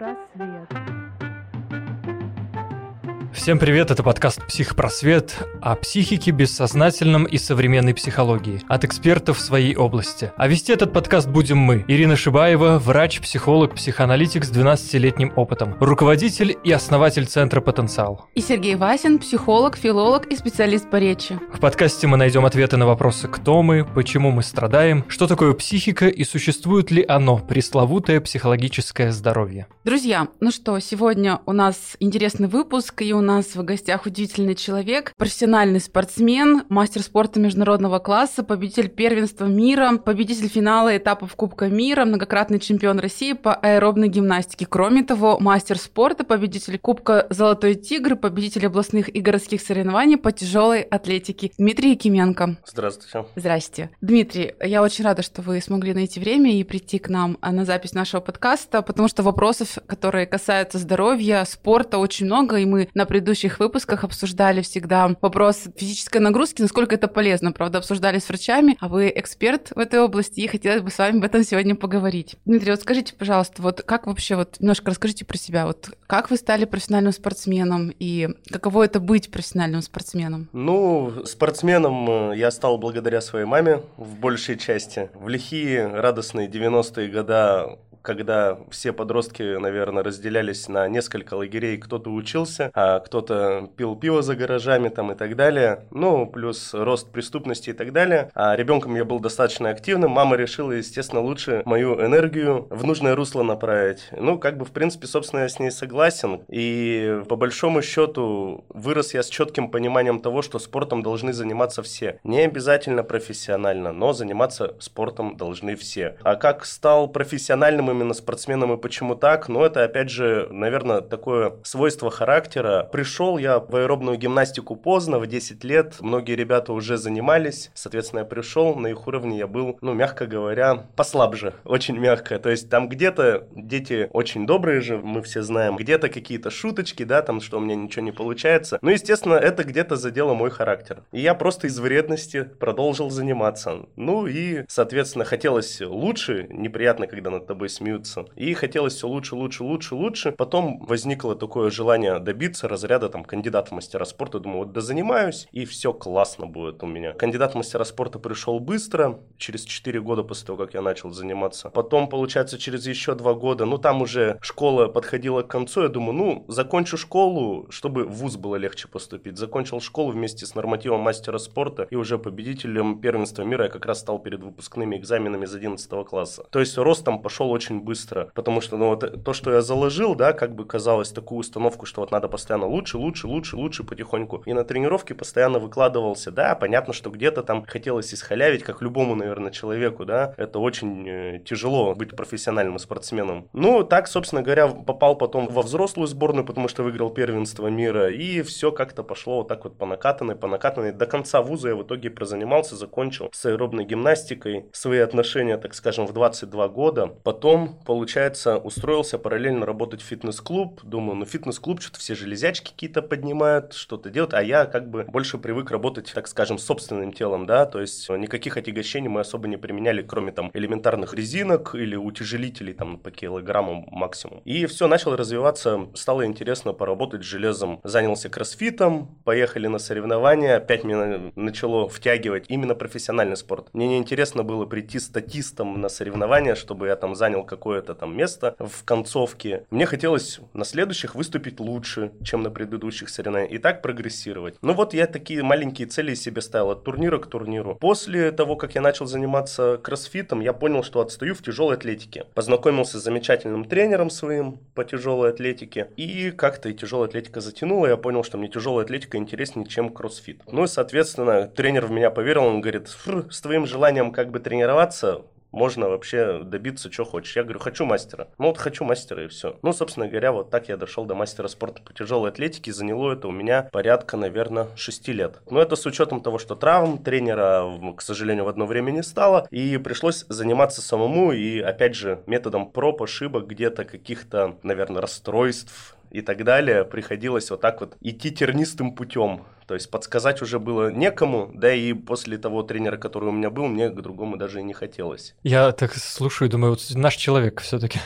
Психпросвет. Всем привет, это подкаст «Психпросвет» о психике, бессознательном и современной психологии от экспертов в своей области. А вести этот подкаст будем мы, Ирина Шибаева, врач, психолог, психоаналитик с 12-летним опытом, руководитель и основатель Центра «Потенциал». И Сергей Васин, психолог, филолог и специалист по речи. В подкасте мы найдем ответы на вопросы «Кто мы?», «Почему мы страдаем?», «Что такое психика?» и существует ли оно, пресловутое психологическое здоровье. Друзья, ну что, сегодня у нас интересный выпуск, и у нас в гостях удивительный человек, профессиональный спортсмен, мастер спорта международного класса, победитель первенства мира, победитель финала этапов Кубка мира, многократный чемпион России по аэробной гимнастике. Кроме того, мастер спорта, победитель Кубка Золотой Тигр, победитель областных и городских соревнований по тяжелой атлетике Дмитрий Якименко. Здравствуйте. Здрасте. Дмитрий, я очень рада, что вы смогли найти время и прийти к нам на запись нашего подкаста, потому что вопросов, которые касаются здоровья, спорта, очень много, и мы на предыдущих выпусках обсуждали всегда вопрос физической нагрузки, насколько это полезно, правда, обсуждали с врачами, а вы эксперт в этой области, и хотелось бы с вами об этом сегодня поговорить. Дмитрий, вот скажите, пожалуйста, вот как вообще, вот немножко расскажите про себя, вот как вы стали профессиональным спортсменом, и каково это быть профессиональным спортсменом? Ну, спортсменом э, я стал благодаря своей маме в большей части. В лихие радостные 90-е года когда все подростки, наверное, разделялись на несколько лагерей, кто-то учился, а кто-то пил пиво за гаражами там и так далее, ну, плюс рост преступности и так далее. А ребенком я был достаточно активным, мама решила, естественно, лучше мою энергию в нужное русло направить. Ну, как бы, в принципе, собственно, я с ней согласен, и по большому счету вырос я с четким пониманием того, что спортом должны заниматься все. Не обязательно профессионально, но заниматься спортом должны все. А как стал профессиональным именно спортсменом и почему так, но это, опять же, наверное, такое свойство характера. Пришел я в аэробную гимнастику поздно, в 10 лет, многие ребята уже занимались, соответственно, я пришел, на их уровне я был, ну, мягко говоря, послабже, очень мягко, то есть там где-то дети очень добрые же, мы все знаем, где-то какие-то шуточки, да, там, что у меня ничего не получается, ну, естественно, это где-то задело мой характер. И я просто из вредности продолжил заниматься. Ну и, соответственно, хотелось лучше, неприятно, когда над тобой смеются. И хотелось все лучше, лучше, лучше, лучше. Потом возникло такое желание добиться разряда там кандидат в мастера спорта. Думаю, вот да занимаюсь, и все классно будет у меня. Кандидат в мастера спорта пришел быстро, через 4 года после того, как я начал заниматься. Потом, получается, через еще 2 года, ну там уже школа подходила к концу, я думаю, ну, закончу школу, чтобы в ВУЗ было легче поступить. Закончил школу вместе с нормативом мастера спорта, и уже победителем первенства мира я как раз стал перед выпускными экзаменами из 11 класса. То есть рост там пошел очень очень быстро, потому что, ну, вот то, что я заложил, да, как бы казалось такую установку, что вот надо постоянно лучше, лучше, лучше, лучше потихоньку. И на тренировке постоянно выкладывался, да, понятно, что где-то там хотелось исхалявить, как любому, наверное, человеку, да, это очень э, тяжело быть профессиональным спортсменом. Ну, так, собственно говоря, попал потом во взрослую сборную, потому что выиграл первенство мира, и все как-то пошло вот так вот по накатанной, по накатанной. До конца вуза я в итоге прозанимался, закончил с аэробной гимнастикой свои отношения, так скажем, в 22 года. Потом получается, устроился параллельно работать в фитнес-клуб. Думаю, ну фитнес-клуб, что-то все железячки какие-то поднимают, что-то делают, а я как бы больше привык работать, так скажем, собственным телом, да, то есть никаких отягощений мы особо не применяли, кроме там элементарных резинок или утяжелителей там по килограмму максимум. И все, начал развиваться, стало интересно поработать с железом. Занялся кроссфитом, поехали на соревнования, опять меня начало втягивать именно профессиональный спорт. Мне не интересно было прийти статистом на соревнования, чтобы я там занял какое-то там место в концовке. Мне хотелось на следующих выступить лучше, чем на предыдущих соревнованиях, и так прогрессировать. Ну вот я такие маленькие цели себе ставил от турнира к турниру. После того, как я начал заниматься кроссфитом, я понял, что отстаю в тяжелой атлетике. Познакомился с замечательным тренером своим по тяжелой атлетике, и как-то и тяжелая атлетика затянула, я понял, что мне тяжелая атлетика интереснее, чем кроссфит. Ну и, соответственно, тренер в меня поверил, он говорит, с твоим желанием как бы тренироваться, можно вообще добиться, что хочешь. Я говорю, хочу мастера. Ну вот хочу мастера и все. Ну, собственно говоря, вот так я дошел до мастера спорта по тяжелой атлетике. Заняло это у меня порядка, наверное, 6 лет. Но это с учетом того, что травм тренера, к сожалению, в одно время не стало. И пришлось заниматься самому. И опять же, методом проб, ошибок, где-то каких-то, наверное, расстройств и так далее, приходилось вот так вот идти тернистым путем То есть подсказать уже было некому, да и после того тренера, который у меня был, мне к другому даже и не хотелось. Я так слушаю и думаю, вот наш человек все таки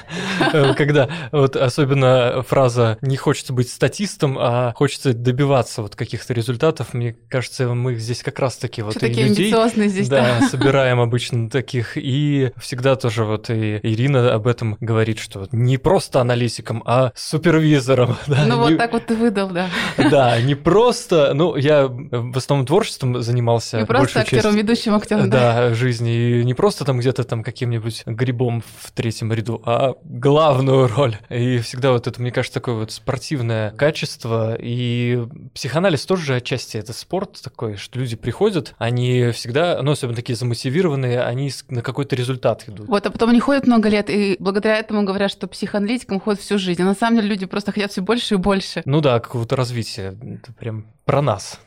э, когда вот особенно фраза «не хочется быть статистом, а хочется добиваться вот каких-то результатов», мне кажется, мы здесь как раз-таки вот и людей здесь, да, собираем обычно таких, и всегда тоже вот и Ирина об этом говорит, что не просто аналитиком, а супервизором. Ну вот так вот ты выдал, да. Да, не просто, ну я в основном творчеством занимался. Не просто актером, часть, ведущим актером, да. Да, жизни, и не просто там где-то там каким-нибудь грибом в третьем ряду, а главную роль. И всегда вот это, мне кажется, такое вот спортивное качество, и психоанализ тоже отчасти это спорт такой, что люди приходят, они всегда, ну особенно такие замотивированные, они на какой-то результат идут. Вот, а потом они ходят много лет, и благодаря этому говорят, что психоаналитикам ходят всю жизнь. А на самом деле люди просто хотят все больше и больше. Ну да, какого-то развития. Это прям про нас.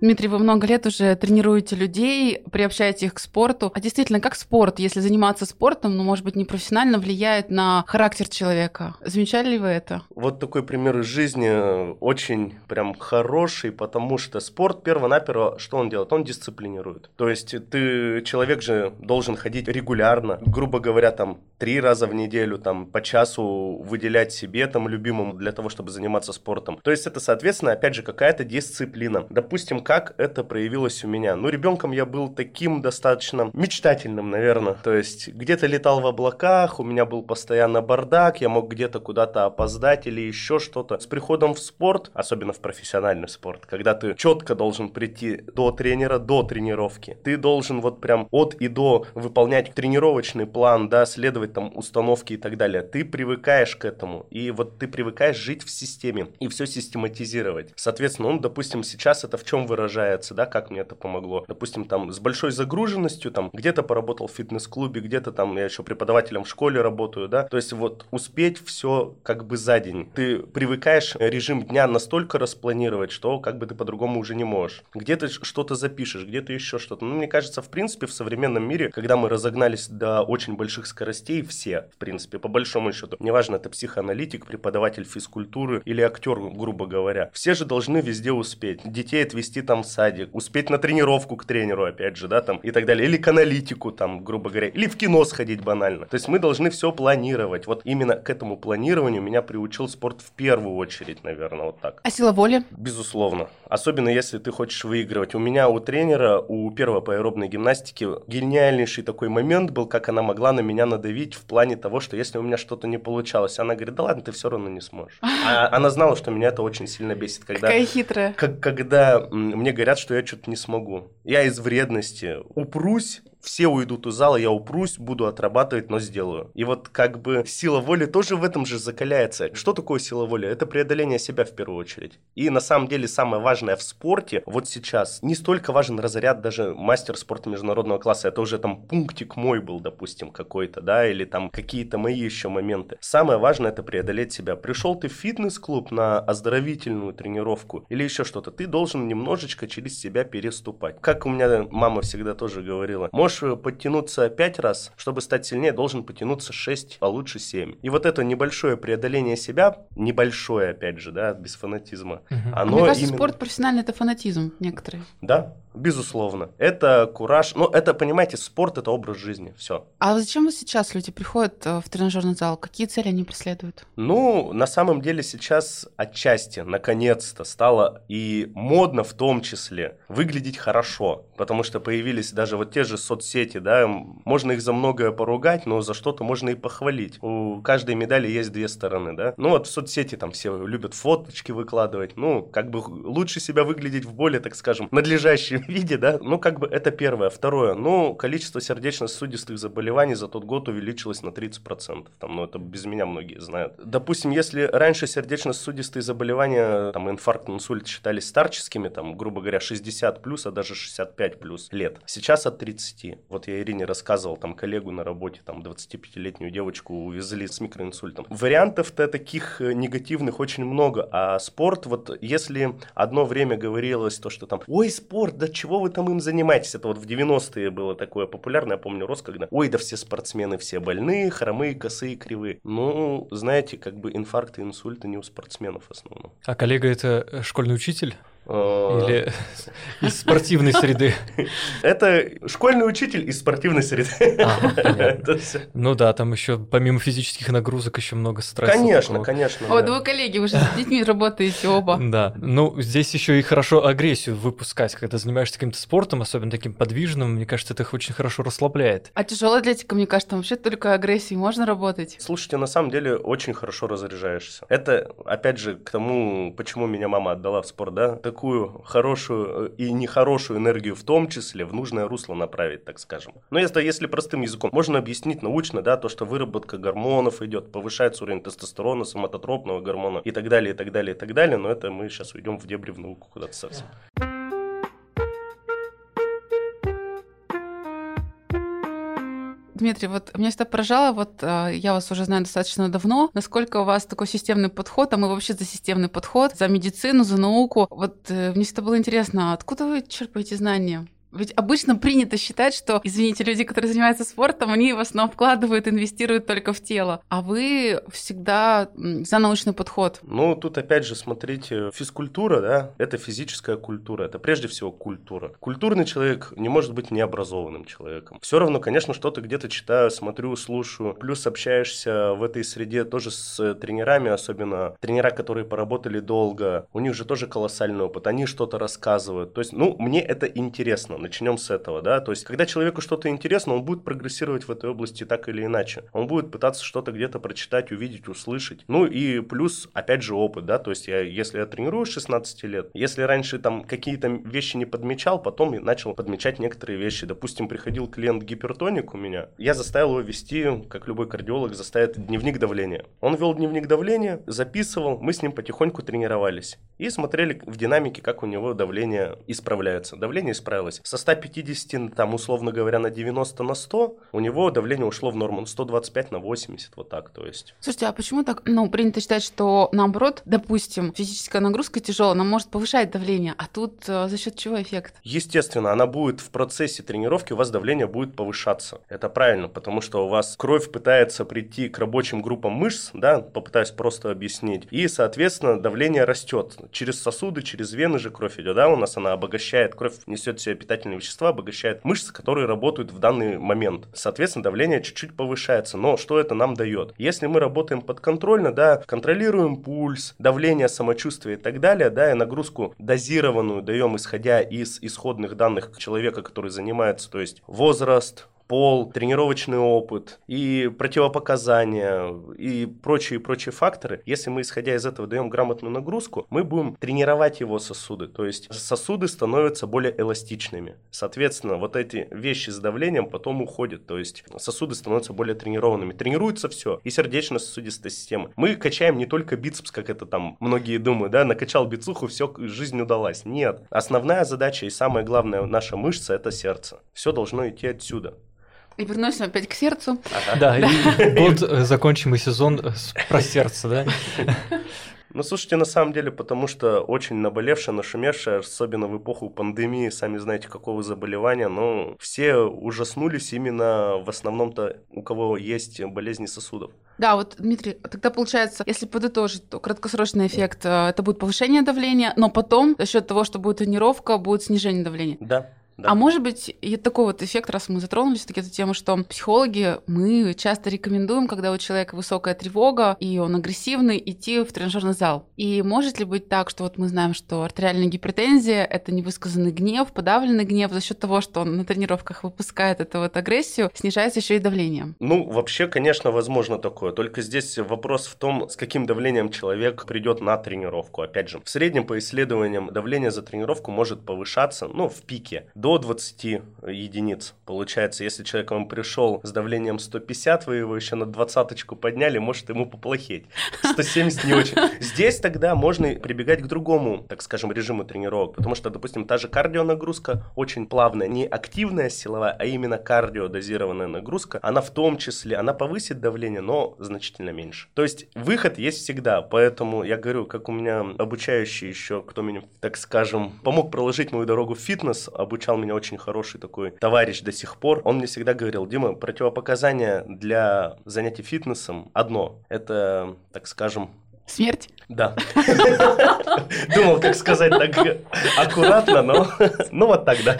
Дмитрий, вы много лет уже тренируете людей, приобщаете их к спорту. А действительно, как спорт, если заниматься спортом, ну, может быть, не профессионально, влияет на характер человека? Замечали ли вы это? Вот такой пример из жизни э, очень прям хороший, потому что спорт перво-наперво, что он делает? Он дисциплинирует. То есть ты, человек же должен ходить регулярно, грубо говоря, там, три раза в неделю, там, по часу выделять себе, там, любимому для того, чтобы заниматься спортом. То есть это, соответственно, опять же, какая-то дисциплина. Допустим, как это проявилось у меня? Ну, ребенком я был таким достаточно мечтательным, наверное. То есть где-то летал в облаках, у меня был постоянно бардак, я мог где-то куда-то опоздать или еще что-то. С приходом в спорт, особенно в профессиональный спорт, когда ты четко должен прийти до тренера, до тренировки, ты должен вот прям от и до выполнять тренировочный план, да, следовать там установки и так далее. Ты привыкаешь к этому, и вот ты привыкаешь жить в системе и все систематизировать. Соответственно, он, допустим, сейчас это в чем выражается? Выражается, да, как мне это помогло. Допустим, там с большой загруженностью, там где-то поработал в фитнес-клубе, где-то там я еще преподавателем в школе работаю, да. То есть вот успеть все как бы за день. Ты привыкаешь режим дня настолько распланировать, что как бы ты по-другому уже не можешь. Где-то что-то запишешь, где-то еще что-то. Ну, мне кажется, в принципе, в современном мире, когда мы разогнались до очень больших скоростей, все, в принципе, по большому счету, неважно, это психоаналитик, преподаватель физкультуры или актер, грубо говоря, все же должны везде успеть. Детей отвести там в садик, успеть на тренировку к тренеру, опять же, да, там, и так далее, или к аналитику, там, грубо говоря, или в кино сходить банально. То есть мы должны все планировать. Вот именно к этому планированию меня приучил спорт в первую очередь, наверное, вот так. А сила воли? Безусловно. Особенно если ты хочешь выигрывать. У меня, у тренера, у первого по аэробной гимнастике гениальнейший такой момент был, как она могла на меня надавить в плане того, что если у меня что-то не получалось, она говорит, да ладно, ты все равно не сможешь. А она знала, что меня это очень сильно бесит. Когда, Какая хитрая. Как, когда мне говорят, что я что-то не смогу. Я из вредности упрусь, все уйдут из зала, я упрусь, буду отрабатывать, но сделаю. И вот как бы сила воли тоже в этом же закаляется. Что такое сила воли? Это преодоление себя в первую очередь. И на самом деле самое важное в спорте вот сейчас не столько важен разряд даже мастер спорта международного класса, это уже там пунктик мой был, допустим, какой-то, да, или там какие-то мои еще моменты. Самое важное это преодолеть себя. Пришел ты в фитнес-клуб на оздоровительную тренировку или еще что-то, ты должен немножечко через себя переступать. Как у меня мама всегда тоже говорила, можешь э, подтянуться 5 раз, чтобы стать сильнее, должен подтянуться 6, а лучше 7. И вот это небольшое преодоление себя, небольшое, опять же, да, без фанатизма, угу. оно Мне кажется, именно... спорт профессиональный – это фанатизм некоторые. Да, Безусловно. Это кураж. Ну, это, понимаете, спорт это образ жизни. Все. А зачем сейчас люди приходят э, в тренажерный зал? Какие цели они преследуют? Ну, на самом деле сейчас отчасти, наконец-то, стало и модно в том числе выглядеть хорошо. Потому что появились даже вот те же соцсети, да, можно их за многое поругать, но за что-то можно и похвалить. У каждой медали есть две стороны, да. Ну вот в соцсети там все любят фоточки выкладывать. Ну, как бы лучше себя выглядеть в более, так скажем, надлежащем виде, да, ну, как бы это первое. Второе, ну, количество сердечно-сосудистых заболеваний за тот год увеличилось на 30%. Там, ну, это без меня многие знают. Допустим, если раньше сердечно-сосудистые заболевания, там, инфаркт, инсульт считались старческими, там, грубо говоря, 60 плюс, а даже 65 плюс лет. Сейчас от 30. Вот я Ирине рассказывал, там коллегу на работе, там 25-летнюю девочку увезли с микроинсультом. Вариантов-то таких э, негативных очень много, а спорт, вот если одно время говорилось то, что там, ой, спорт, да чего вы там им занимаетесь, это вот в 90-е было такое популярное, я помню, рост, когда, ой, да все спортсмены все больные, хромые, косые, кривые. Ну, знаете, как бы инфаркты, инсульты не у спортсменов в основном. А коллега это школьный учитель? Или из спортивной среды? Это школьный учитель из спортивной среды. Ну да, там еще помимо физических нагрузок еще много стресса. Конечно, конечно. Вот вы коллеги, вы же с детьми работаете оба. Да, ну здесь еще и хорошо агрессию выпускать, когда занимаешься каким-то спортом, особенно таким подвижным, мне кажется, это их очень хорошо расслабляет. А тяжелая атлетика, мне кажется, вообще только агрессией можно работать. Слушайте, на самом деле очень хорошо разряжаешься. Это, опять же, к тому, почему меня мама отдала в спорт, да, такую хорошую э, и нехорошую энергию в том числе в нужное русло направить, так скажем. Но если, если простым языком, можно объяснить научно, да, то, что выработка гормонов идет, повышается уровень тестостерона, соматотропного гормона и так далее, и так далее, и так далее, но это мы сейчас уйдем в дебри в науку куда-то совсем. Дмитрий, вот меня всегда поражало, вот э, я вас уже знаю достаточно давно, насколько у вас такой системный подход, а мы вообще за системный подход, за медицину, за науку. Вот э, мне всегда было интересно, откуда вы черпаете знания? Ведь обычно принято считать, что, извините, люди, которые занимаются спортом, они в основном вкладывают, инвестируют только в тело. А вы всегда за научный подход. Ну, тут опять же, смотрите, физкультура, да, это физическая культура, это прежде всего культура. Культурный человек не может быть необразованным человеком. Все равно, конечно, что-то где-то читаю, смотрю, слушаю. Плюс общаешься в этой среде тоже с тренерами, особенно тренера, которые поработали долго. У них же тоже колоссальный опыт, они что-то рассказывают. То есть, ну, мне это интересно начнем с этого, да, то есть, когда человеку что-то интересно, он будет прогрессировать в этой области так или иначе, он будет пытаться что-то где-то прочитать, увидеть, услышать, ну и плюс, опять же, опыт, да, то есть, я, если я тренирую с 16 лет, если раньше там какие-то вещи не подмечал, потом начал подмечать некоторые вещи, допустим, приходил клиент гипертоник у меня, я заставил его вести, как любой кардиолог заставит, дневник давления. Он вел дневник давления, записывал, мы с ним потихоньку тренировались и смотрели в динамике, как у него давление исправляется. Давление исправилось со 150, там, условно говоря, на 90 на 100, у него давление ушло в норму 125 на 80, вот так, то есть. Слушайте, а почему так, ну, принято считать, что наоборот, допустим, физическая нагрузка тяжелая, она может повышать давление, а тут э, за счет чего эффект? Естественно, она будет в процессе тренировки, у вас давление будет повышаться. Это правильно, потому что у вас кровь пытается прийти к рабочим группам мышц, да, попытаюсь просто объяснить, и, соответственно, давление растет. Через сосуды, через вены же кровь идет, да, у нас она обогащает, кровь несет в себе питательные питательные вещества обогащают мышцы, которые работают в данный момент. Соответственно, давление чуть-чуть повышается. Но что это нам дает? Если мы работаем подконтрольно, да, контролируем пульс, давление, самочувствие и так далее, да, и нагрузку дозированную даем, исходя из исходных данных человека, который занимается, то есть возраст, пол, тренировочный опыт и противопоказания и прочие-прочие факторы, если мы, исходя из этого, даем грамотную нагрузку, мы будем тренировать его сосуды. То есть сосуды становятся более эластичными. Соответственно, вот эти вещи с давлением потом уходят. То есть сосуды становятся более тренированными. Тренируется все. И сердечно-сосудистая система. Мы качаем не только бицепс, как это там многие думают, да, накачал бицуху, все, жизнь удалась. Нет. Основная задача и самое главное наша мышца – это сердце. Все должно идти отсюда. И вернемся опять к сердцу. Да, и вот э, закончим сезон э, про сердце, да? Ну, слушайте, на самом деле, потому что очень наболевшее, нашумевшее, особенно в эпоху пандемии, сами знаете, какого заболевания, но все ужаснулись именно в основном-то, у кого есть болезни сосудов. Да, вот, Дмитрий, тогда получается, если подытожить, то краткосрочный эффект э, это будет повышение давления, но потом за счет того, что будет тренировка, будет снижение давления. Да. Да. А может быть, и такой вот эффект, раз мы затронули все-таки эту тему, что психологи, мы часто рекомендуем, когда у человека высокая тревога, и он агрессивный, идти в тренажерный зал. И может ли быть так, что вот мы знаем, что артериальная гипертензия — это невысказанный гнев, подавленный гнев за счет того, что он на тренировках выпускает эту вот агрессию, снижается еще и давление? Ну, вообще, конечно, возможно такое. Только здесь вопрос в том, с каким давлением человек придет на тренировку. Опять же, в среднем по исследованиям давление за тренировку может повышаться, ну, в пике, до до 20 единиц. Получается, если человек вам пришел с давлением 150, вы его еще на двадцаточку подняли, может ему поплохеть. 170 не очень. Здесь тогда можно прибегать к другому, так скажем, режиму тренировок, потому что, допустим, та же кардионагрузка очень плавная, не активная силовая, а именно кардиодозированная нагрузка, она в том числе, она повысит давление, но значительно меньше. То есть выход есть всегда, поэтому я говорю, как у меня обучающий еще, кто меня, так скажем, помог проложить мою дорогу в фитнес, обучал меня очень хороший такой товарищ до сих пор, он мне всегда говорил, Дима, противопоказания для занятий фитнесом одно, это, так скажем, Смерть? Да. Думал, как сказать так аккуратно, но ну вот так, да.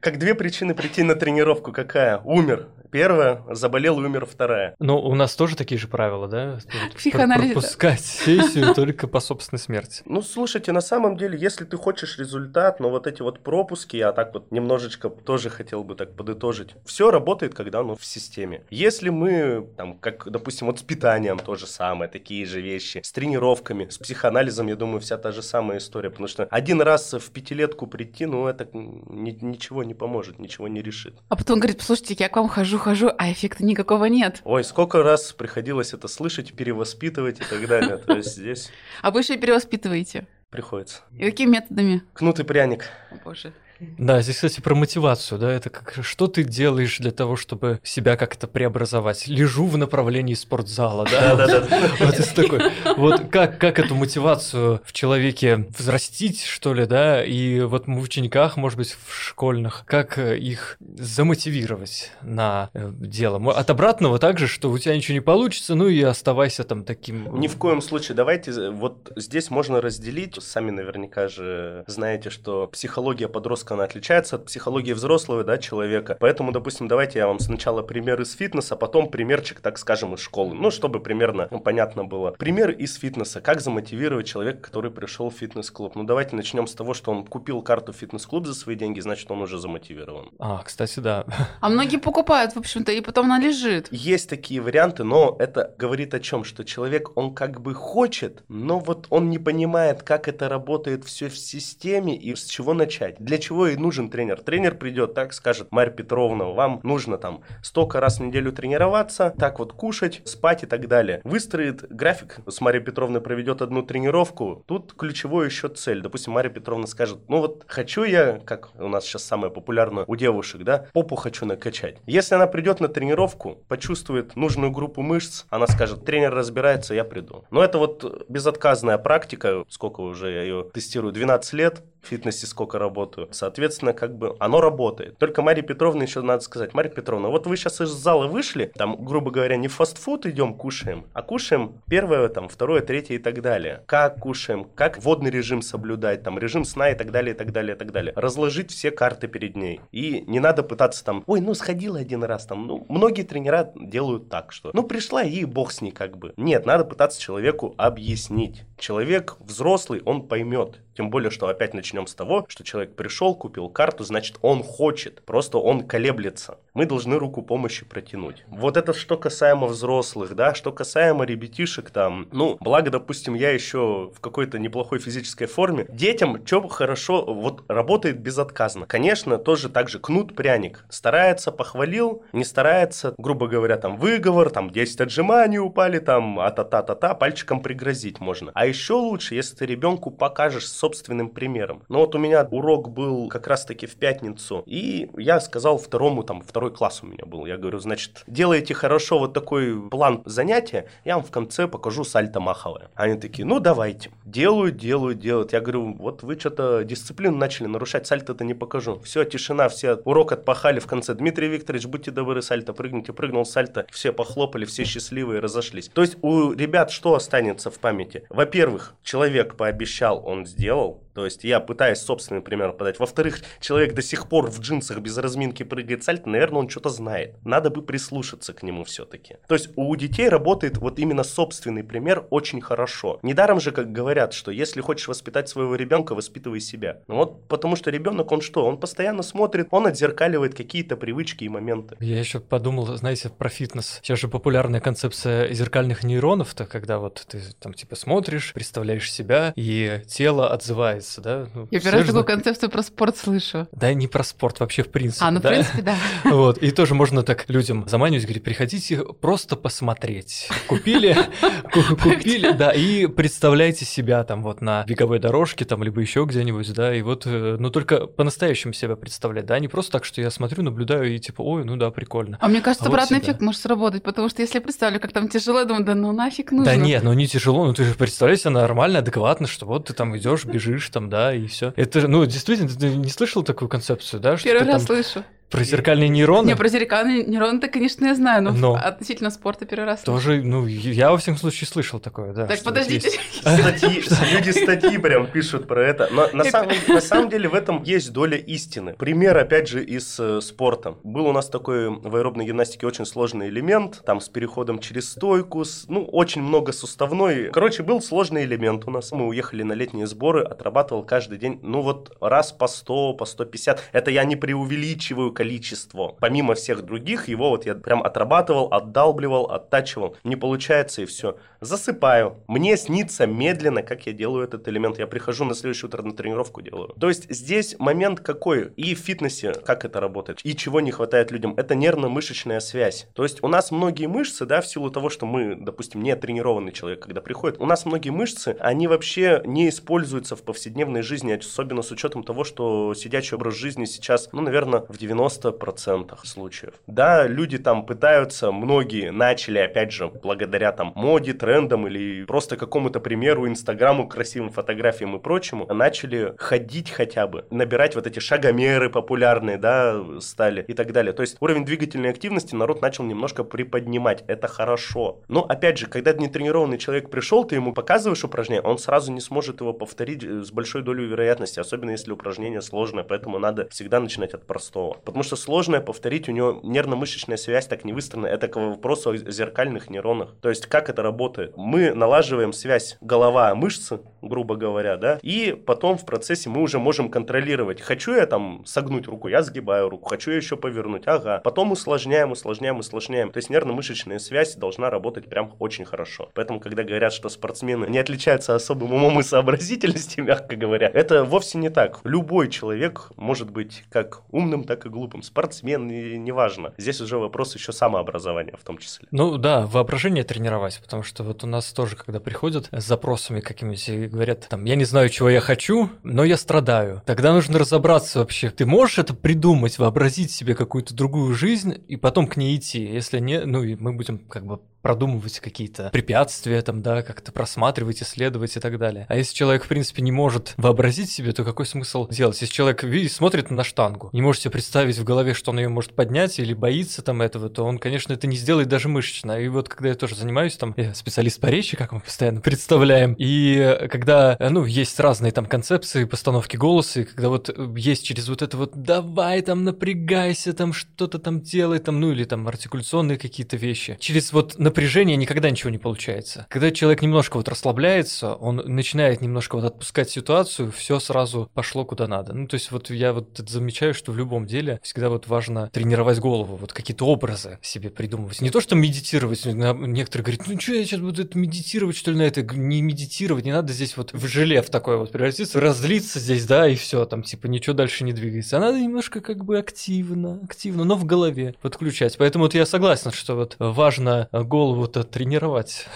Как две причины прийти на тренировку. Какая? Умер. Первая, заболел, умер вторая. Ну, у нас тоже такие же правила, да? Психоанализ. Пропускать сессию только по собственной смерти. Ну, слушайте, на самом деле, если ты хочешь результат, но вот эти вот пропуски, я так вот немножечко тоже хотел бы так подытожить. Все работает, когда оно в системе. Если мы, там, как, допустим, вот с питанием то же самое, такие же вещи, с тренировками, с психоанализом, я думаю, вся та же самая история, потому что один раз в пятилетку прийти, ну, это ни, ничего не поможет, ничего не решит. А потом говорит, послушайте, я к вам хожу, хожу, а эффекта никакого нет. Ой, сколько раз приходилось это слышать, перевоспитывать и так далее. То есть здесь... А вы еще перевоспитываете? Приходится. И какими методами? Кнут и пряник. О, боже. Да, здесь, кстати, про мотивацию, да, это как, что ты делаешь для того, чтобы себя как-то преобразовать? Лежу в направлении спортзала, да? Да-да-да. Вот это такой, вот как, как эту мотивацию в человеке взрастить, что ли, да, и вот в учениках, может быть, в школьных, как их замотивировать на э, дело? От обратного также, что у тебя ничего не получится, ну и оставайся там таким... Ни в коем случае. Давайте, э, вот здесь можно разделить, сами наверняка же знаете, что психология подростка, она отличается от психологии взрослого, да, человека. Поэтому, допустим, давайте я вам сначала пример из фитнеса, а потом примерчик, так скажем, из школы. Ну, чтобы примерно ну, понятно было. Пример из фитнеса. Как замотивировать человека, который пришел в фитнес-клуб? Ну, давайте начнем с того, что он купил карту фитнес-клуб за свои деньги, значит, он уже замотивирован. А, кстати, да. А многие покупают, в общем-то, и потом она лежит. Есть такие варианты, но это говорит о чем? Что человек, он как бы хочет, но вот он не понимает, как это работает все в системе и с чего начать. Для чего и нужен тренер? Тренер придет, так скажет Марья Петровна, вам нужно там столько раз в неделю тренироваться, так вот кушать, спать и так далее. Выстроит график, с Марьей Петровной проведет одну тренировку. Тут ключевой еще цель. Допустим, Марья Петровна скажет, ну вот хочу я, как у нас сейчас самое популярное у девушек, да, попу хочу накачать. Если она придет на тренировку, почувствует нужную группу мышц, она скажет, тренер разбирается, я приду. Но это вот безотказная практика, сколько уже я ее тестирую, 12 лет, фитнесе сколько работаю. Соответственно, как бы оно работает. Только Марии Петровне еще надо сказать, Мария Петровна, вот вы сейчас из зала вышли, там, грубо говоря, не фастфуд идем кушаем, а кушаем первое, там, второе, третье и так далее. Как кушаем, как водный режим соблюдать, там, режим сна и так далее, и так далее, и так далее. Разложить все карты перед ней. И не надо пытаться там, ой, ну сходила один раз, там, ну, многие тренера делают так, что, ну, пришла и бог с ней как бы. Нет, надо пытаться человеку объяснить. Человек взрослый, он поймет. Тем более, что опять начнем с того, что человек пришел, купил карту, значит, он хочет, просто он колеблется. Мы должны руку помощи протянуть. Вот это что касаемо взрослых, да, что касаемо ребятишек там, ну, благо, допустим, я еще в какой-то неплохой физической форме. Детям что хорошо, вот работает безотказно. Конечно, тоже так же кнут пряник. Старается, похвалил, не старается, грубо говоря, там выговор, там 10 отжиманий упали, там а-та-та-та-та, пальчиком пригрозить можно. А еще лучше, если ты ребенку покажешь собственным примером. Но вот у меня урок был как раз-таки в пятницу, и я сказал второму, там, второй класс у меня был. Я говорю, значит, делаете хорошо вот такой план занятия, я вам в конце покажу сальто маховое. Они такие, ну давайте. Делают, делают, делают. Я говорю, вот вы что-то дисциплину начали нарушать, сальто-то не покажу. Все, тишина, все урок отпахали в конце. Дмитрий Викторович, будьте добры, сальто, прыгните, прыгнул сальто, все похлопали, все счастливые, разошлись. То есть у ребят что останется в памяти? Во-первых, человек пообещал, он сделал, то есть я пытаюсь собственный пример подать. Во-вторых, человек до сих пор в джинсах без разминки прыгает сальто, наверное, он что-то знает. Надо бы прислушаться к нему все-таки. То есть у детей работает вот именно собственный пример очень хорошо. Недаром же, как говорят, что если хочешь воспитать своего ребенка, воспитывай себя. Ну вот потому что ребенок, он что? Он постоянно смотрит, он отзеркаливает какие-то привычки и моменты. Я еще подумал, знаете, про фитнес. Сейчас же популярная концепция зеркальных нейронов, то когда вот ты там типа смотришь, представляешь себя, и тело отзывается нравится, да. Ну, Я первый раз такую концепцию про спорт слышу. Да, не про спорт, вообще в принципе. А, ну, в да. принципе, да. Вот, и тоже можно так людям заманивать, говорить, приходите просто посмотреть. Купили, ку- купили, да, и представляйте себя там вот на беговой дорожке там, либо еще где-нибудь, да, и вот, э, ну только по-настоящему себя представлять, да, не просто так, что я смотрю, наблюдаю и типа, ой, ну да, прикольно. А мне кажется, А обратный эффект может сработать, потому что если я представлю, как там тяжело, я думаю, да ну нафиг нужно. Да нет, ну не тяжело, ну ты же представляй себе нормально, адекватно, что вот ты там идешь, бежишь там, да, и все. Это же, ну действительно, ты не слышал такую концепцию, да, Первый раз там слышу. Про зеркальные нейроны? Не, про зеркальные нейроны-то, конечно, я знаю, но, Но. относительно спорта первый раз. Тоже, ну, я во всяком случае слышал такое, да. Так, подождите. Статьи, люди статьи прям пишут про это. Но на, самом, на самом деле в этом есть доля истины. Пример, опять же, из э, спорта. Был у нас такой в аэробной гимнастике очень сложный элемент, там с переходом через стойку, с- ну, очень много суставной. Короче, был сложный элемент у нас. Мы уехали на летние сборы, отрабатывал каждый день, ну вот раз по 100, по 150. Это я не преувеличиваю количество. Помимо всех других, его вот я прям отрабатывал, отдалбливал, оттачивал. Не получается и все. Засыпаю. Мне снится медленно, как я делаю этот элемент. Я прихожу на следующее утро на тренировку делаю. То есть здесь момент какой? И в фитнесе как это работает? И чего не хватает людям? Это нервно-мышечная связь. То есть у нас многие мышцы, да, в силу того, что мы, допустим, не тренированный человек, когда приходит, у нас многие мышцы, они вообще не используются в повседневной жизни, особенно с учетом того, что сидячий образ жизни сейчас, ну, наверное, в 90% случаев. Да, люди там пытаются, многие начали, опять же, благодаря там моде, трендам или просто какому-то примеру, инстаграму, красивым фотографиям и прочему, начали ходить хотя бы, набирать вот эти шагомеры популярные, да, стали и так далее. То есть уровень двигательной активности народ начал немножко приподнимать. Это хорошо. Но опять же, когда нетренированный человек пришел, ты ему показываешь упражнение, он сразу не сможет его повторить э, с большой долей вероятности, особенно если упражнение сложное, поэтому надо всегда начинать от простого. Потому что сложное повторить, у него нервно-мышечная связь так не выстроена. Это к вопросу о зеркальных нейронах. То есть как это работает? Мы налаживаем связь голова-мышцы, грубо говоря, да, и потом в процессе мы уже можем контролировать. Хочу я там согнуть руку, я сгибаю руку, хочу я еще повернуть, ага. Потом усложняем, усложняем, усложняем. То есть нервно-мышечная связь должна работать прям очень хорошо. Поэтому, когда говорят, что спортсмены не отличаются особым умом и сообразительностью, мягко говоря, это вовсе не так. Любой человек может быть как умным, так и глупым. Спортсмен, и неважно. Здесь уже вопрос еще самообразования в том числе. Ну да, воображение тренировать, потому что вот у нас тоже, когда приходят с запросами и говорят, там, я не знаю, чего я хочу, но я страдаю. Тогда нужно разобраться вообще. Ты можешь это придумать, вообразить себе какую-то другую жизнь и потом к ней идти? Если не, ну и мы будем как бы продумывать какие-то препятствия там, да, как-то просматривать, исследовать и так далее. А если человек, в принципе, не может вообразить себе, то какой смысл делать? Если человек видит, смотрит на штангу, не может себе представить в голове, что он ее может поднять или боится там этого, то он, конечно, это не сделает даже мышечно. И вот когда я тоже занимаюсь, там, я специалист по речи, как мы постоянно представляем, и когда, ну, есть разные там концепции, постановки голоса, и когда вот э, есть через вот это вот «давай там напрягайся, там что-то там делай», там, ну, или там артикуляционные какие-то вещи, через вот напряжение никогда ничего не получается. Когда человек немножко вот расслабляется, он начинает немножко вот отпускать ситуацию, все сразу пошло куда надо. Ну, то есть вот я вот замечаю, что в любом деле всегда вот важно тренировать голову, вот какие-то образы себе придумывать. Не то, что медитировать, некоторые говорят, ну что я сейчас буду это медитировать, что ли, на это? Не медитировать, не надо здесь вот в желе в такое вот превратиться, разлиться здесь, да, и все, там типа ничего дальше не двигается. А надо немножко как бы активно, активно, но в голове подключать. Поэтому вот я согласен, что вот важно э, голову-то тренировать.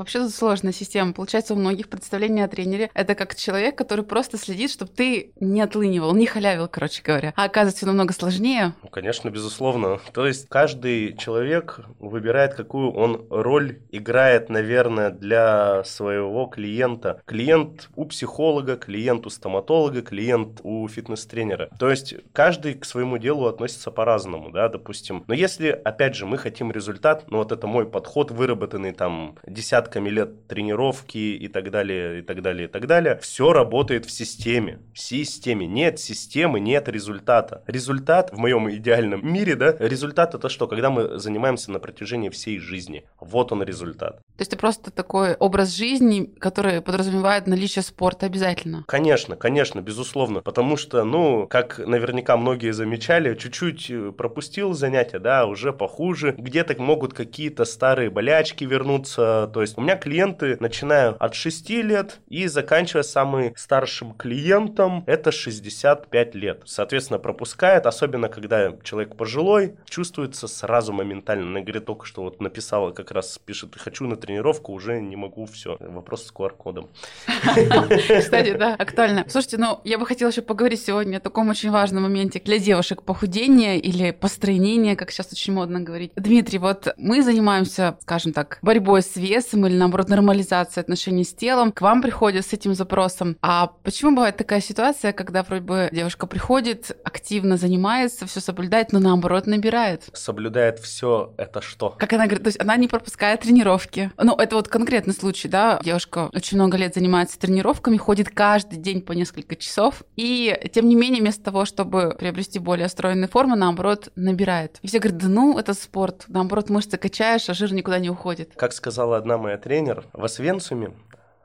Вообще тут сложная система. Получается, у многих представление о тренере это как человек, который просто следит, чтобы ты не отлынивал, не халявил, короче говоря. А оказывается, намного сложнее. Ну, конечно, безусловно. То есть каждый человек выбирает, какую он роль играет, наверное, для своего клиента. Клиент у психолога, клиент у стоматолога, клиент у фитнес-тренера. То есть каждый к своему делу относится по-разному, да, допустим. Но если, опять же, мы хотим результат, ну вот это мой подход, выработанный там десятками десятками лет тренировки и так далее, и так далее, и так далее. Все работает в системе. В системе. Нет системы, нет результата. Результат в моем идеальном мире, да, результат это что? Когда мы занимаемся на протяжении всей жизни. Вот он результат. То есть это просто такой образ жизни, который подразумевает наличие спорта обязательно? Конечно, конечно, безусловно. Потому что, ну, как наверняка многие замечали, чуть-чуть э, пропустил занятия, да, уже похуже. Где-то могут какие-то старые болячки вернуться. То есть у меня клиенты, начиная от 6 лет и заканчивая самым старшим клиентом, это 65 лет. Соответственно, пропускает, особенно когда человек пожилой, чувствуется сразу моментально. Она говорит только, что вот написала как раз, пишет, хочу на тренировку, уже не могу, все. Вопрос с QR-кодом. Кстати, да, актуально. Слушайте, ну, я бы хотела еще поговорить сегодня о таком очень важном моменте для девушек похудения или построения, как сейчас очень модно говорить. Дмитрий, вот мы занимаемся, скажем так, борьбой с весом или, наоборот, нормализацией отношений с телом. К вам приходят с этим запросом. А почему бывает такая ситуация, когда вроде бы девушка приходит, активно занимается, все соблюдает, но наоборот набирает? Соблюдает все это что? Как она говорит, то есть она не пропускает тренировки. Ну, это вот конкретный случай, да, девушка очень много лет занимается тренировками, ходит каждый день по несколько часов, и тем не менее, вместо того, чтобы приобрести более стройную форму, наоборот, набирает. И все говорят, да ну, это спорт, наоборот, мышцы качаешь, а жир никуда не уходит. Как сказала одна моя тренер, в Освенцуме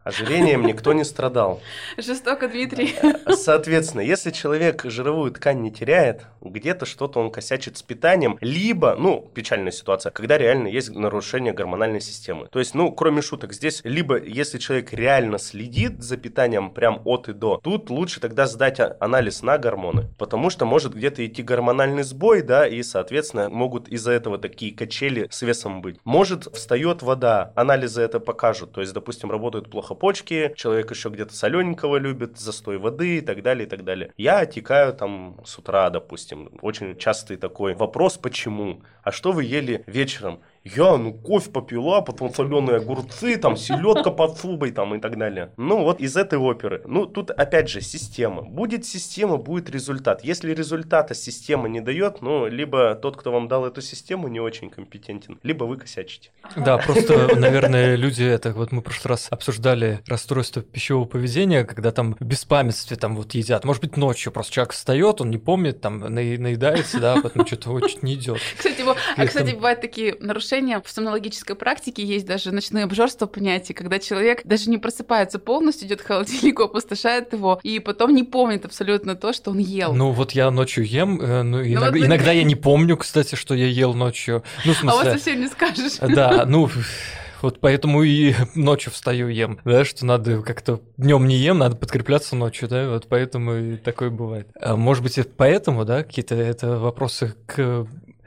Ожирением никто не страдал. Жестоко, Дмитрий. Соответственно, если человек жировую ткань не теряет, где-то что-то он косячит с питанием, либо, ну, печальная ситуация, когда реально есть нарушение гормональной системы. То есть, ну, кроме шуток, здесь либо если человек реально следит за питанием прям от и до, тут лучше тогда сдать анализ на гормоны, потому что может где-то идти гормональный сбой, да, и, соответственно, могут из-за этого такие качели с весом быть. Может, встает вода, анализы это покажут, то есть, допустим, работают плохо почки, человек еще где-то солененького любит, застой воды и так далее, и так далее. Я отекаю там с утра, допустим. Очень частый такой вопрос, почему? А что вы ели вечером? Я, ну, кофе попила, потом соленые огурцы, там, селедка под шубой, там, и так далее. Ну, вот из этой оперы. Ну, тут, опять же, система. Будет система, будет результат. Если результата система не дает, ну, либо тот, кто вам дал эту систему, не очень компетентен, либо вы косячите. Да, просто, наверное, люди, это вот мы в прошлый раз обсуждали расстройство пищевого поведения, когда там в беспамятстве там вот едят. Может быть, ночью просто человек встает, он не помнит, там, наедается, да, потом что-то очень не идет. Кстати, а, кстати, бывают такие нарушения нарушения в сомнологической практике есть даже ночное обжорство понятие, когда человек даже не просыпается полностью, идет к холодильнику, опустошает его, и потом не помнит абсолютно то, что он ел. Ну вот я ночью ем, э, ну, ну иногда, вот... иногда я не помню, кстати, что я ел ночью. Ну, в смысле... А вот совсем не скажешь. Да, ну... Вот поэтому и ночью встаю ем, да, что надо как-то днем не ем, надо подкрепляться ночью, да, вот поэтому и такое бывает. А может быть, это поэтому, да, какие-то это вопросы к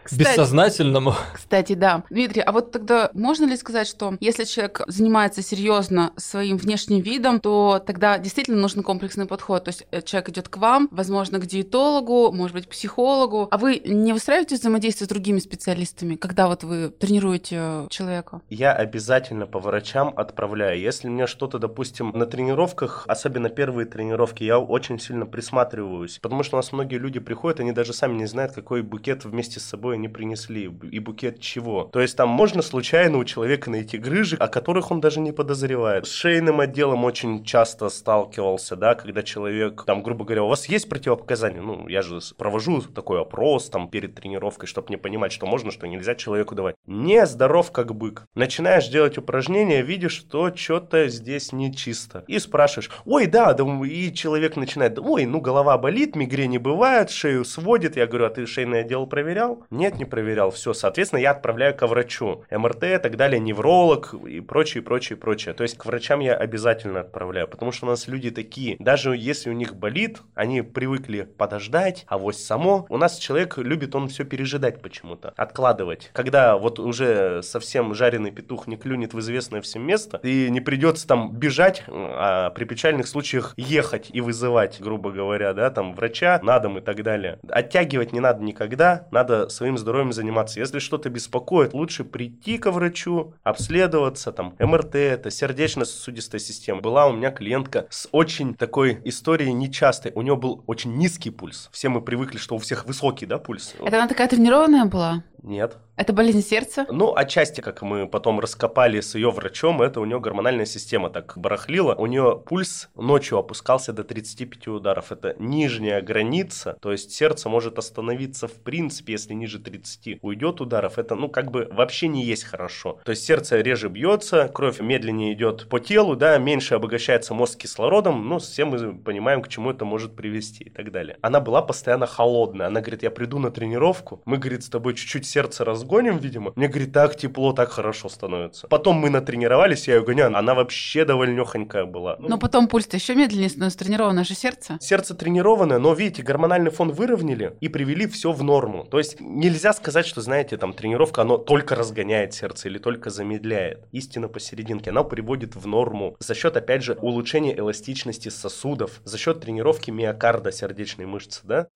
кстати, бессознательному. Кстати, да. Дмитрий, а вот тогда можно ли сказать, что если человек занимается серьезно своим внешним видом, то тогда действительно нужен комплексный подход? То есть э, человек идет к вам, возможно, к диетологу, может быть, к психологу, а вы не выстраиваете взаимодействие с другими специалистами, когда вот вы тренируете человека? Я обязательно по врачам отправляю. Если мне что-то, допустим, на тренировках, особенно первые тренировки, я очень сильно присматриваюсь, потому что у нас многие люди приходят, они даже сами не знают, какой букет вместе с собой не принесли, и букет чего. То есть там можно случайно у человека найти грыжи, о которых он даже не подозревает. С шейным отделом очень часто сталкивался, да, когда человек, там, грубо говоря, у вас есть противопоказания? Ну, я же провожу такой опрос там перед тренировкой, чтобы не понимать, что можно, что нельзя человеку давать. Не здоров как бык. Начинаешь делать упражнения, видишь, что что-то здесь нечисто. И спрашиваешь, ой, да, и человек начинает, ой, ну голова болит, мигрени бывает, шею сводит. Я говорю, а ты шейный отдел проверял? Нет, нет, не проверял. Все, соответственно, я отправляю к врачу. МРТ и так далее, невролог и прочее, прочее, прочее. То есть к врачам я обязательно отправляю, потому что у нас люди такие, даже если у них болит, они привыкли подождать, а вот само. У нас человек любит он все пережидать почему-то, откладывать. Когда вот уже совсем жареный петух не клюнет в известное всем место, и не придется там бежать, а при печальных случаях ехать и вызывать, грубо говоря, да, там врача на дом и так далее. Оттягивать не надо никогда, надо своим здоровьем заниматься. Если что-то беспокоит, лучше прийти к врачу, обследоваться, там, МРТ, это сердечно-сосудистая система. Была у меня клиентка с очень такой историей нечастой. У нее был очень низкий пульс. Все мы привыкли, что у всех высокий, да, пульс. Это она такая тренированная была? Нет. Это болезнь сердца? Ну, отчасти, как мы потом раскопали с ее врачом, это у нее гормональная система так барахлила. У нее пульс ночью опускался до 35 ударов. Это нижняя граница, то есть сердце может остановиться в принципе, если ниже 30 уйдет ударов. Это, ну, как бы вообще не есть хорошо. То есть сердце реже бьется, кровь медленнее идет по телу, да, меньше обогащается мозг кислородом. Ну, все мы понимаем, к чему это может привести и так далее. Она была постоянно холодная. Она говорит, я приду на тренировку, мы, говорит, с тобой чуть-чуть сердце разгоним, видимо. Мне, говорит, так тепло, так хорошо становится. Потом мы натренировались, я ее гоняю, она вообще довольнехонькая была. Но потом пульс-то еще медленнее становится, тренированное же сердце. Сердце тренированное, но, видите, гормональный фон выровняли и привели все в норму. То есть нельзя сказать, что, знаете, там тренировка, оно только разгоняет сердце или только замедляет. Истина посерединке, она приводит в норму за счет, опять же, улучшения эластичности сосудов, за счет тренировки миокарда сердечной мышцы, да?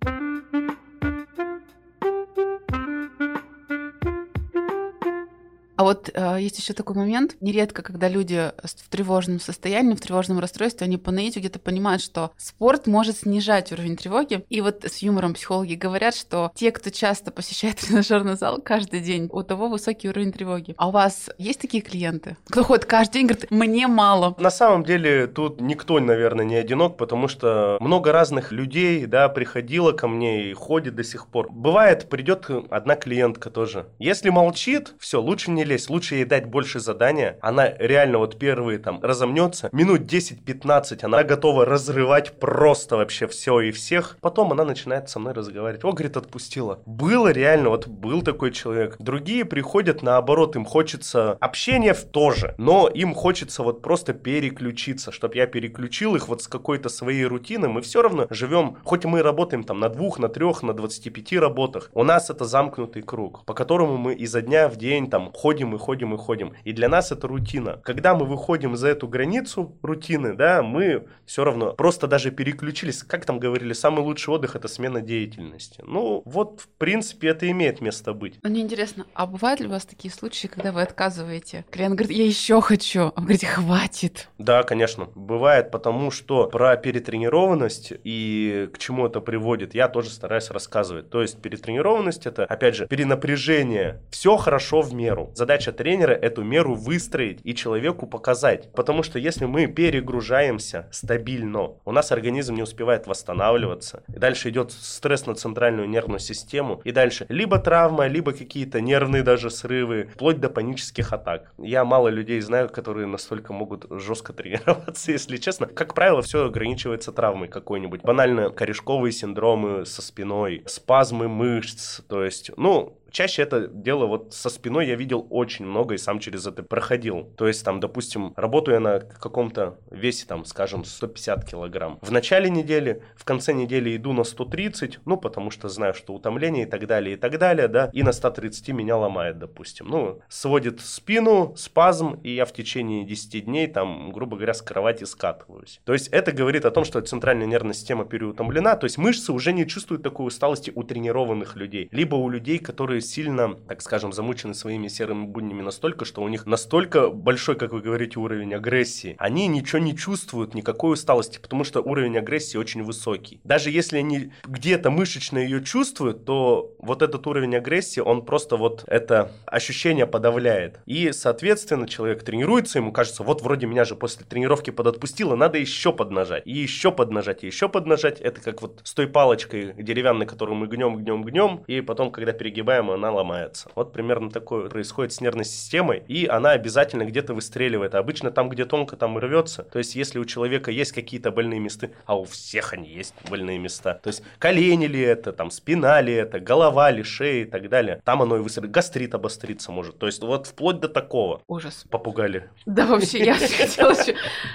А вот э, есть еще такой момент. Нередко, когда люди в тревожном состоянии, в тревожном расстройстве, они по наитию где-то понимают, что спорт может снижать уровень тревоги. И вот с юмором психологи говорят, что те, кто часто посещает тренажерный зал каждый день, у того высокий уровень тревоги. А у вас есть такие клиенты? Кто ходит каждый день, говорит, мне мало. На самом деле тут никто, наверное, не одинок, потому что много разных людей, да, приходило ко мне и ходит до сих пор. Бывает, придет одна клиентка тоже. Если молчит, все, лучше не лезть, лучше ей дать больше задания. Она реально вот первые там разомнется, минут 10-15 она готова разрывать просто вообще все и всех. Потом она начинает со мной разговаривать. О, говорит, отпустила. Было реально, вот был такой человек. Другие приходят наоборот, им хочется общения тоже, но им хочется вот просто переключиться, чтобы я переключил их вот с какой-то своей рутины. Мы все равно живем, хоть мы работаем там на двух, на трех, на 25 работах, у нас это замкнутый круг, по которому мы изо дня в день там ходим ходим и ходим и ходим. И для нас это рутина. Когда мы выходим за эту границу рутины, да, мы все равно просто даже переключились. Как там говорили, самый лучший отдых это смена деятельности. Ну, вот, в принципе, это имеет место быть. Мне интересно, а бывают ли у вас такие случаи, когда вы отказываете? Клиент говорит, я еще хочу, а вы говорите, хватит. Да, конечно, бывает, потому что про перетренированность и к чему это приводит, я тоже стараюсь рассказывать. То есть перетренированность это, опять же, перенапряжение. Все хорошо в меру. Задача тренера эту меру выстроить и человеку показать. Потому что если мы перегружаемся стабильно, у нас организм не успевает восстанавливаться, и дальше идет стресс на центральную нервную систему, и дальше либо травма, либо какие-то нервные даже срывы, вплоть до панических атак. Я мало людей знаю, которые настолько могут жестко тренироваться, если честно. Как правило, все ограничивается травмой какой-нибудь. Банально корешковые синдромы со спиной, спазмы мышц, то есть, ну, Чаще это дело вот со спиной я видел очень много и сам через это проходил. То есть там, допустим, работаю я на каком-то весе, там, скажем, 150 килограмм. В начале недели, в конце недели иду на 130, ну, потому что знаю, что утомление и так далее, и так далее, да, и на 130 меня ломает, допустим. Ну, сводит спину, спазм, и я в течение 10 дней там, грубо говоря, с кровати скатываюсь. То есть это говорит о том, что центральная нервная система переутомлена, то есть мышцы уже не чувствуют такой усталости у тренированных людей, либо у людей, которые сильно, так скажем, замучены своими серыми буднями настолько, что у них настолько большой, как вы говорите, уровень агрессии. Они ничего не чувствуют, никакой усталости, потому что уровень агрессии очень высокий. Даже если они где-то мышечно ее чувствуют, то вот этот уровень агрессии, он просто вот это ощущение подавляет. И, соответственно, человек тренируется, ему кажется, вот вроде меня же после тренировки подотпустило, надо еще поднажать, и еще поднажать, и еще поднажать. Это как вот с той палочкой деревянной, которую мы гнем, гнем, гнем, и потом, когда перегибаем, она ломается. Вот примерно такое происходит с нервной системой, и она обязательно где-то выстреливает. Обычно там, где тонко, там и рвется. То есть, если у человека есть какие-то больные места, а у всех они есть больные места, то есть колени ли это, там спина ли это, голова ли, шея и так далее, там оно и выстреливает. Гастрит обостриться может. То есть, вот вплоть до такого. Ужас. Попугали. Да, вообще, я хотела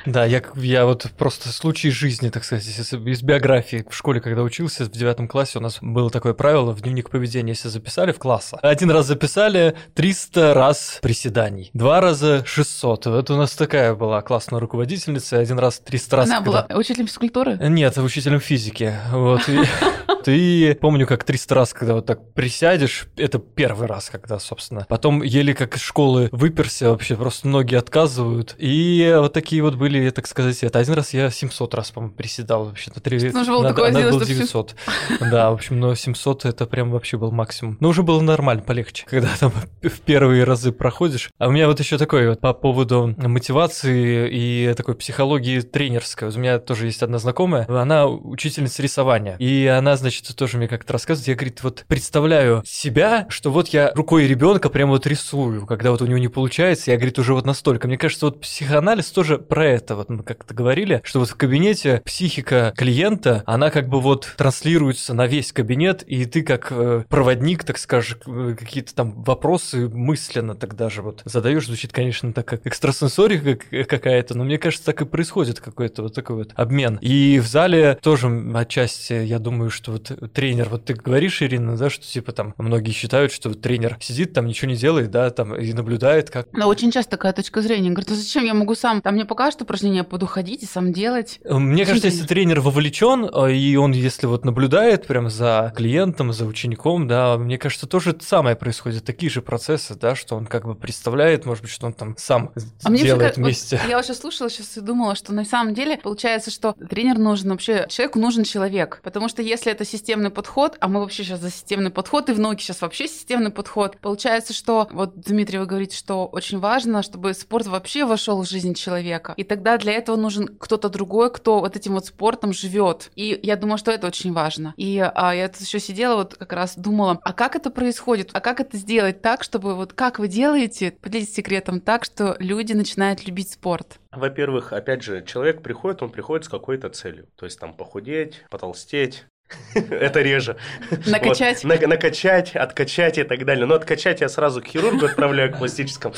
Да, я, я вот просто случай жизни, так сказать, из биографии. В школе, когда учился, в девятом классе у нас было такое правило в дневник поведения, если записали в класса. Один раз записали 300 раз приседаний, два раза 600. Вот у нас такая была классная руководительница, один раз 300 раз. Она когда... была учителем физкультуры? Нет, учителем физики. Вот. Ты, помню, как 300 раз, когда вот так присядешь, это первый раз, когда, собственно. Потом еле как из школы выперся, вообще просто ноги отказывают. И вот такие вот были, так сказать, это один раз я 700 раз, по-моему, приседал вообще на 3 Нужно было такое надо сделать, было чтобы 900. Да, в общем, но 700 это прям вообще был максимум. Но уже было нормально, полегче, когда там в первые разы проходишь. А у меня вот еще такое вот по поводу мотивации и такой психологии тренерской. У меня тоже есть одна знакомая, она учительница рисования. И она, значит, тоже мне как-то рассказывает, я, говорит, вот представляю себя, что вот я рукой ребенка прямо вот рисую, когда вот у него не получается, я, говорит, уже вот настолько. Мне кажется, вот психоанализ тоже про это, вот мы как-то говорили, что вот в кабинете психика клиента, она как бы вот транслируется на весь кабинет, и ты как э, проводник, так скажешь, э, какие-то там вопросы мысленно тогда же вот задаешь, звучит, конечно, так как экстрасенсорика как- какая-то, но мне кажется, так и происходит какой-то вот такой вот обмен. И в зале тоже отчасти, я думаю, что вот тренер, вот ты говоришь, Ирина, да, что типа там многие считают, что вот тренер сидит там, ничего не делает, да, там и наблюдает, как Да, очень часто такая точка зрения. Говорит, а зачем я могу сам? Там мне покажут упражнение, я буду ходить и сам делать. Мне Зачем кажется, если тренер вовлечен, э, и он, если вот наблюдает прям за клиентом, за учеником, да, мне кажется, тоже это самое происходит, такие же процессы, да, что он как бы представляет, может быть, что он там сам А мне делает всё ка- вот вместе. я сейчас слушала сейчас и думала, что на самом деле получается, что тренер нужен вообще, человеку нужен человек. Потому что если это системный подход, а мы вообще сейчас за системный подход, и в науке сейчас вообще системный подход, получается, что, вот, Дмитрий, вы говорите, что очень важно, чтобы спорт вообще вошел в жизнь человека. И тогда для этого нужен кто-то другой, кто вот этим вот спортом живет. И я думаю, что это очень важно. И а, я тут еще сидела, вот как раз думала, а как это происходит? А как это сделать так, чтобы вот как вы делаете, поделитесь секретом так, что люди начинают любить спорт? Во-первых, опять же, человек приходит, он приходит с какой-то целью. То есть там похудеть, потолстеть. Это реже. Накачать. Вот. На- накачать, откачать и так далее. Но откачать я сразу к хирургу отправляю, к пластическому.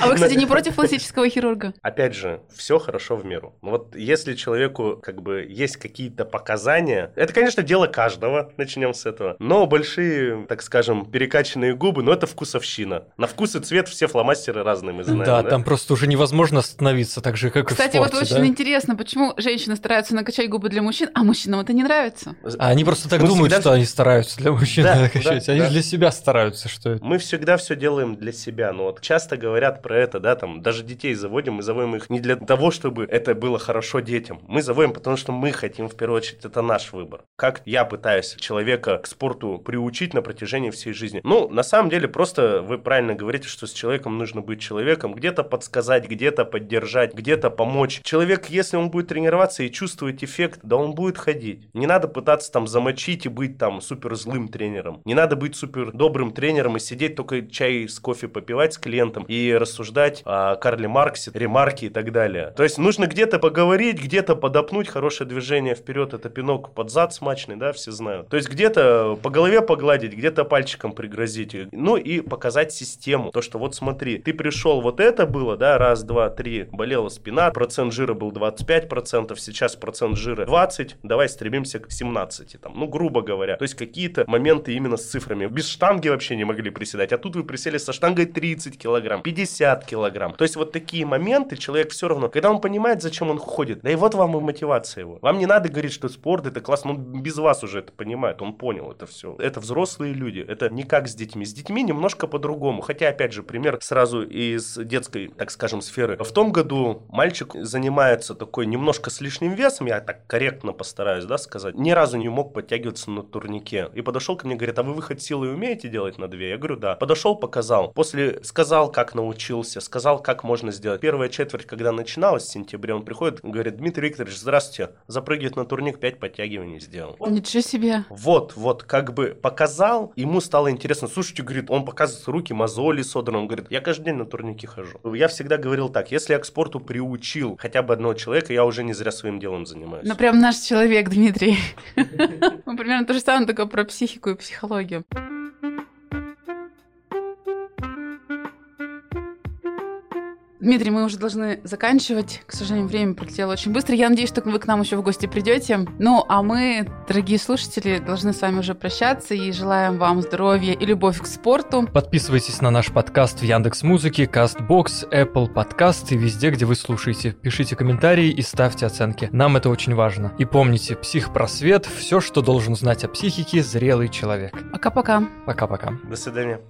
А вы, кстати, не против пластического хирурга? Опять же, все хорошо в меру. Но Вот если человеку как бы есть какие-то показания, это, конечно, дело каждого, начнем с этого. Но большие, так скажем, перекачанные губы, ну это вкусовщина. На вкус и цвет все фломастеры разные мы знаем. Да, там просто уже невозможно остановиться, так же, как Кстати, и в вот спорте, очень да? интересно, почему женщины стараются накачать губы для мужчин, а мужчинам это не нравится? А они просто так Мы думают, всегда что они стараются для мужчин Да, накачать. да, они да. для себя стараются, что это. Мы всегда все делаем для себя, но вот часто говорят про это, да, там, даже детей заводим, мы заводим их не для того, чтобы это было хорошо детям. Мы заводим, потому что мы хотим, в первую очередь, это наш выбор. Как я пытаюсь человека к спорту приучить на протяжении всей жизни? Ну, на самом деле, просто вы правильно говорите, что с человеком нужно быть человеком, где-то подсказать, где-то поддержать, где-то помочь. Человек, если он будет тренироваться и чувствовать эффект, да он будет ходить. Не надо пытаться там замочить и быть там супер злым тренером. Не надо быть супер добрым тренером и сидеть только чай с кофе попивать с клиентом и рассуждать о Карле Марксе, ремарки и так далее. То есть нужно где-то поговорить, где-то подопнуть хорошее движение вперед, это пинок под зад смачный, да, все знают. То есть где-то по голове погладить, где-то пальчиком пригрозить. Ну и показать систему. То, что вот смотри, ты пришел, вот это было, да, раз, два, три, болела спина, процент жира был 25%, сейчас процент жира 20, давай стремимся к 17, там, ну, грубо говоря. То есть какие-то моменты именно с цифрами. Без штанги вообще не могли приседать, а тут вы присели со штангой 30 килограмм, 50 килограмм. То есть вот такие моменты человек все равно, когда он понимает, зачем он ходит, да и вот вам и мотивация его. Вам не надо говорить, что спорт это классно, он без вас уже это понимает, он понял это все. Это взрослые люди, это не как с детьми. С детьми немножко по-другому. Хотя, опять же, пример сразу из детской, так скажем, сферы. В том году мальчик занимается такой немножко с лишним весом, я так корректно постараюсь, да, сказать, ни разу не мог подтягиваться на турнике. И подошел ко мне, говорит, а вы выход силы умеете делать на две? Я говорю, да. Подошел, показал. После сказал, как научился, сказал, как можно сделать. Первая четверть, когда начиналась в сентябре, он приходит, говорит, Дмитрий Викторович, здравствуйте, запрыгивает на турник, 5 подтягиваний сделал. Ничего себе. Вот, вот, как бы показал, ему стало интересно. Слушайте, говорит, он показывает руки, мозоли содраны. Он говорит, я каждый день на турнике хожу. Я всегда говорил так, если я к спорту приучил хотя бы одного человека, я уже не зря своим делом занимаюсь. Ну, прям наш человек, Дмитрий. Ну, примерно то же самое, только про психику и психологию. Дмитрий, мы уже должны заканчивать. К сожалению, время пролетело очень быстро. Я надеюсь, что вы к нам еще в гости придете. Ну, а мы, дорогие слушатели, должны с вами уже прощаться и желаем вам здоровья и любовь к спорту. Подписывайтесь на наш подкаст в Яндекс Музыке, Castbox, Apple Podcast и везде, где вы слушаете. Пишите комментарии и ставьте оценки. Нам это очень важно. И помните, психпросвет – все, что должен знать о психике зрелый человек. Пока-пока. Пока-пока. До свидания.